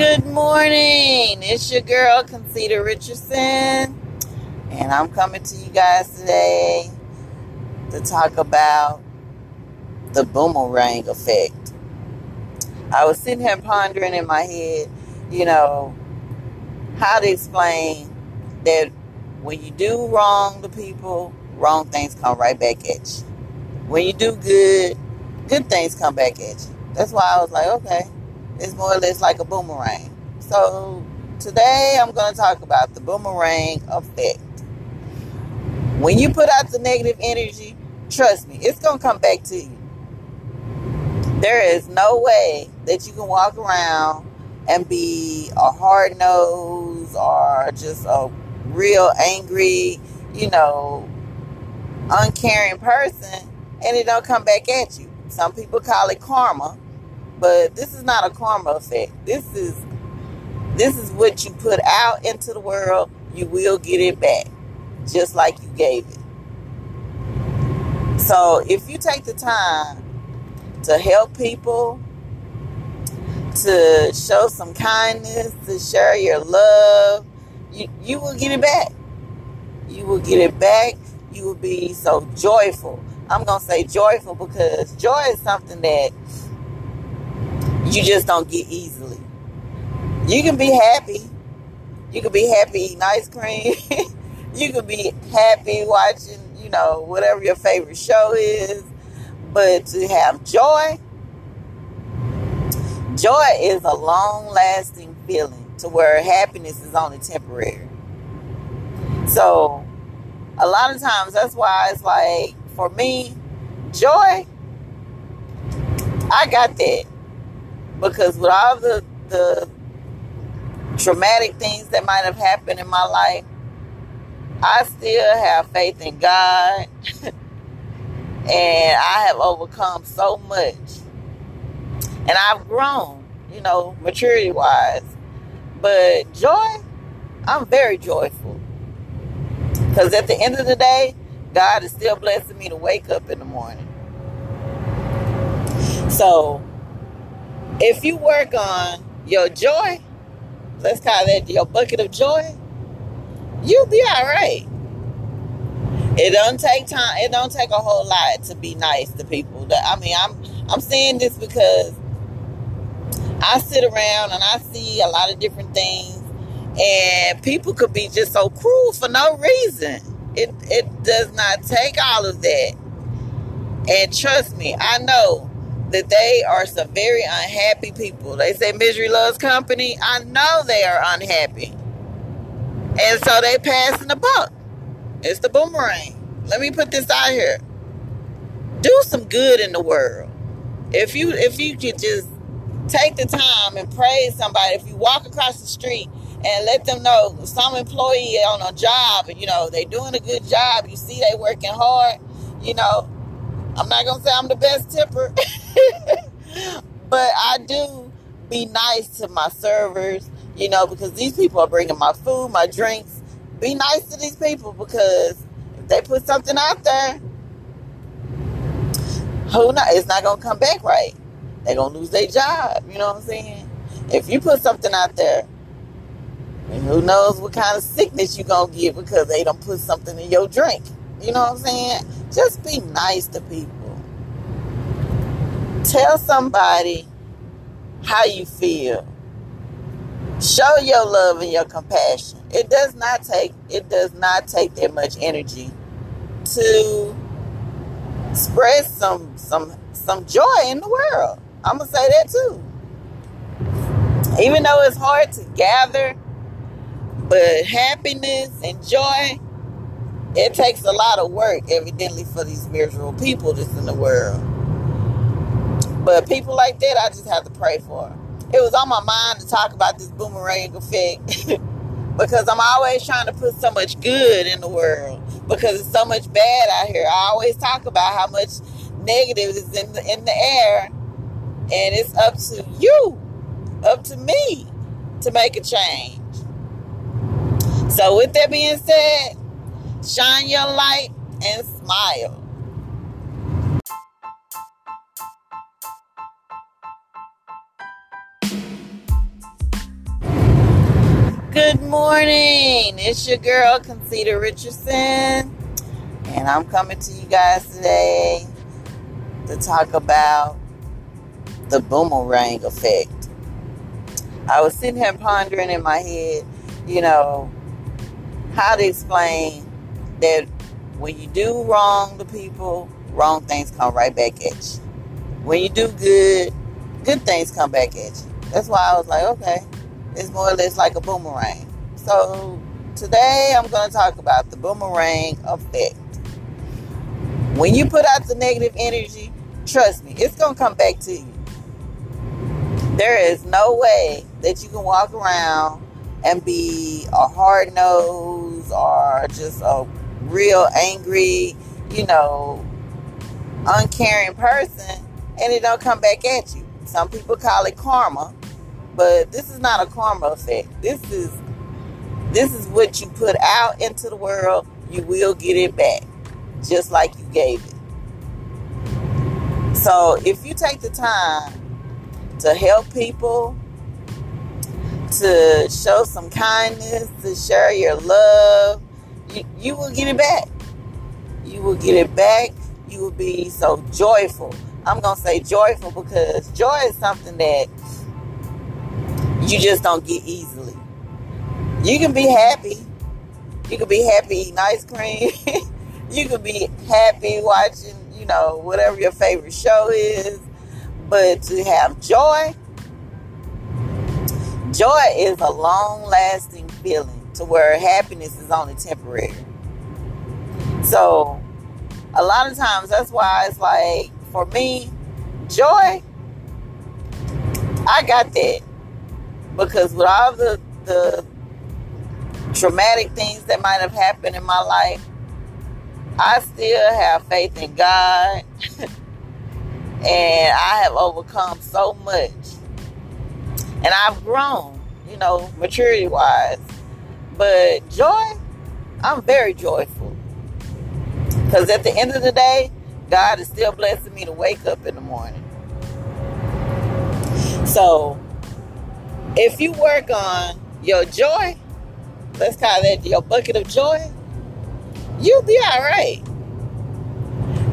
Good morning. It's your girl, Concita Richardson, and I'm coming to you guys today to talk about the boomerang effect. I was sitting here pondering in my head, you know, how to explain that when you do wrong to people, wrong things come right back at you. When you do good, good things come back at you. That's why I was like, okay, it's more or less like a boomerang. So today I'm going to talk about the boomerang effect. When you put out the negative energy, trust me, it's going to come back to you. There is no way that you can walk around and be a hard nose or just a real angry, you know, uncaring person and it don't come back at you. Some people call it karma, but this is not a karma effect. This is this is what you put out into the world, you will get it back just like you gave it. So, if you take the time to help people, to show some kindness, to share your love, you, you will get it back. You will get it back. You will be so joyful. I'm going to say joyful because joy is something that you just don't get easily. You can be happy. You can be happy eating ice cream. you can be happy watching, you know, whatever your favorite show is. But to have joy, joy is a long lasting feeling to where happiness is only temporary. So, a lot of times that's why it's like, for me, joy, I got that because with all the the traumatic things that might have happened in my life, I still have faith in God. and I have overcome so much. And I've grown, you know, maturity wise. But joy, I'm very joyful. Because at the end of the day, God is still blessing me to wake up in the morning. So if you work on your joy, let's call that your bucket of joy, you'll be all right. It don't take time. It don't take a whole lot to be nice to people. I mean, I'm I'm saying this because I sit around and I see a lot of different things, and people could be just so cruel for no reason. It it does not take all of that. And trust me, I know that they are some very unhappy people. They say misery loves company. I know they are unhappy. And so they passing the buck. It's the boomerang. Let me put this out here. Do some good in the world. If you if you could just take the time and praise somebody, if you walk across the street and let them know some employee on a job, you know, they doing a good job, you see they working hard, you know, I'm not gonna say I'm the best tipper, but I do be nice to my servers, you know, because these people are bringing my food, my drinks. Be nice to these people because if they put something out there, who knows? It's not gonna come back right. They're gonna lose their job. You know what I'm saying? If you put something out there, and who knows what kind of sickness you gonna get because they don't put something in your drink. You know what I'm saying? Just be nice to people. Tell somebody how you feel. Show your love and your compassion. It does not take it does not take that much energy to spread some some some joy in the world. I'm gonna say that too. Even though it's hard to gather, but happiness and joy it takes a lot of work, evidently, for these miserable people that's in the world. But people like that, I just have to pray for. It was on my mind to talk about this boomerang effect because I'm always trying to put so much good in the world because it's so much bad out here. I always talk about how much negative is in the in the air, and it's up to you, up to me, to make a change. So, with that being said, Shine your light and smile. Good morning. It's your girl, Concita Richardson, and I'm coming to you guys today to talk about the boomerang effect. I was sitting here pondering in my head, you know, how to explain that when you do wrong to people, wrong things come right back at you. When you do good, good things come back at you. That's why I was like, okay, it's more or less like a boomerang. So today I'm going to talk about the boomerang effect. When you put out the negative energy, trust me, it's going to come back to you. There is no way that you can walk around and be a hard nose or just a real angry, you know, uncaring person and it don't come back at you. Some people call it karma, but this is not a karma effect. This is this is what you put out into the world, you will get it back just like you gave it. So, if you take the time to help people, to show some kindness, to share your love, you, you will get it back. You will get it back. You will be so joyful. I'm going to say joyful because joy is something that you just don't get easily. You can be happy. You can be happy eating ice cream. you can be happy watching, you know, whatever your favorite show is. But to have joy, joy is a long lasting feeling to where happiness is only temporary. So, a lot of times that's why it's like, for me, joy, I got that. Because with all the, the traumatic things that might have happened in my life, I still have faith in God. and I have overcome so much. And I've grown, you know, maturity wise. But joy, I'm very joyful. Because at the end of the day, God is still blessing me to wake up in the morning. So, if you work on your joy, let's call that your bucket of joy, you'll be all right.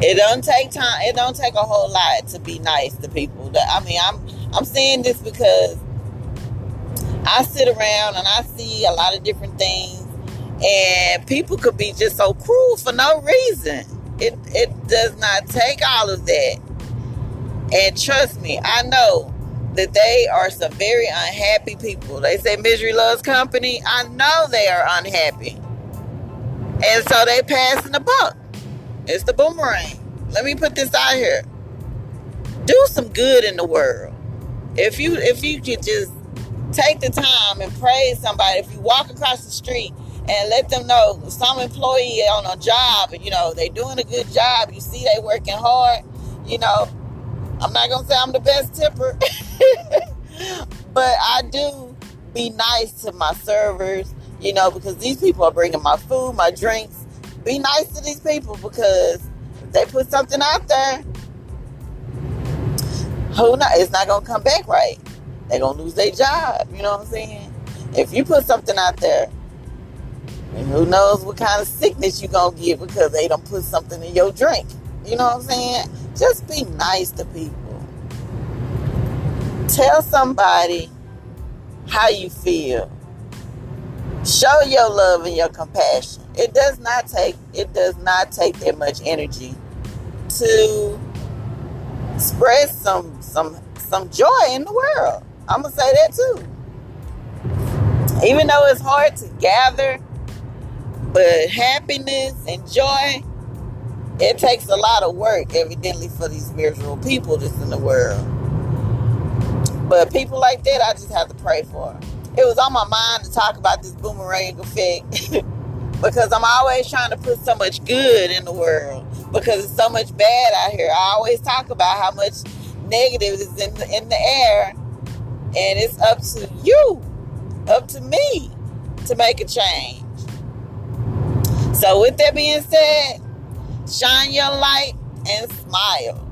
It don't take time. It don't take a whole lot to be nice to people. I mean, I'm I'm saying this because I sit around and I see a lot of different things, and people could be just so cruel for no reason. It it does not take all of that. And trust me, I know that they are some very unhappy people. They say misery loves company. I know they are unhappy. And so they passing the buck. It's the boomerang. Let me put this out here. Do some good in the world. If you if you could just take the time and praise somebody. If you walk across the street and let them know some employee on a job, you know, they doing a good job. You see they working hard. You know, I'm not gonna say I'm the best tipper, but I do be nice to my servers. You know, because these people are bringing my food, my drinks. Be nice to these people because they put something out there, who knows? It's not gonna come back right they're gonna lose their job. You know what I'm saying? If you put something out there, who knows what kind of sickness you gonna get because they don't put something in your drink. You know what I'm saying? Just be nice to people. Tell somebody how you feel. Show your love and your compassion. It does not take it does not take that much energy to spread some some some joy in the world. I'm gonna say that too. Even though it's hard to gather, but happiness and joy, it takes a lot of work, evidently, for these miserable people that's in the world. But people like that, I just have to pray for. It was on my mind to talk about this boomerang effect because I'm always trying to put so much good in the world because it's so much bad out here. I always talk about how much negative is in the, in the air and it's up to you, up to me to make a change. So, with that being said, shine your light and smile.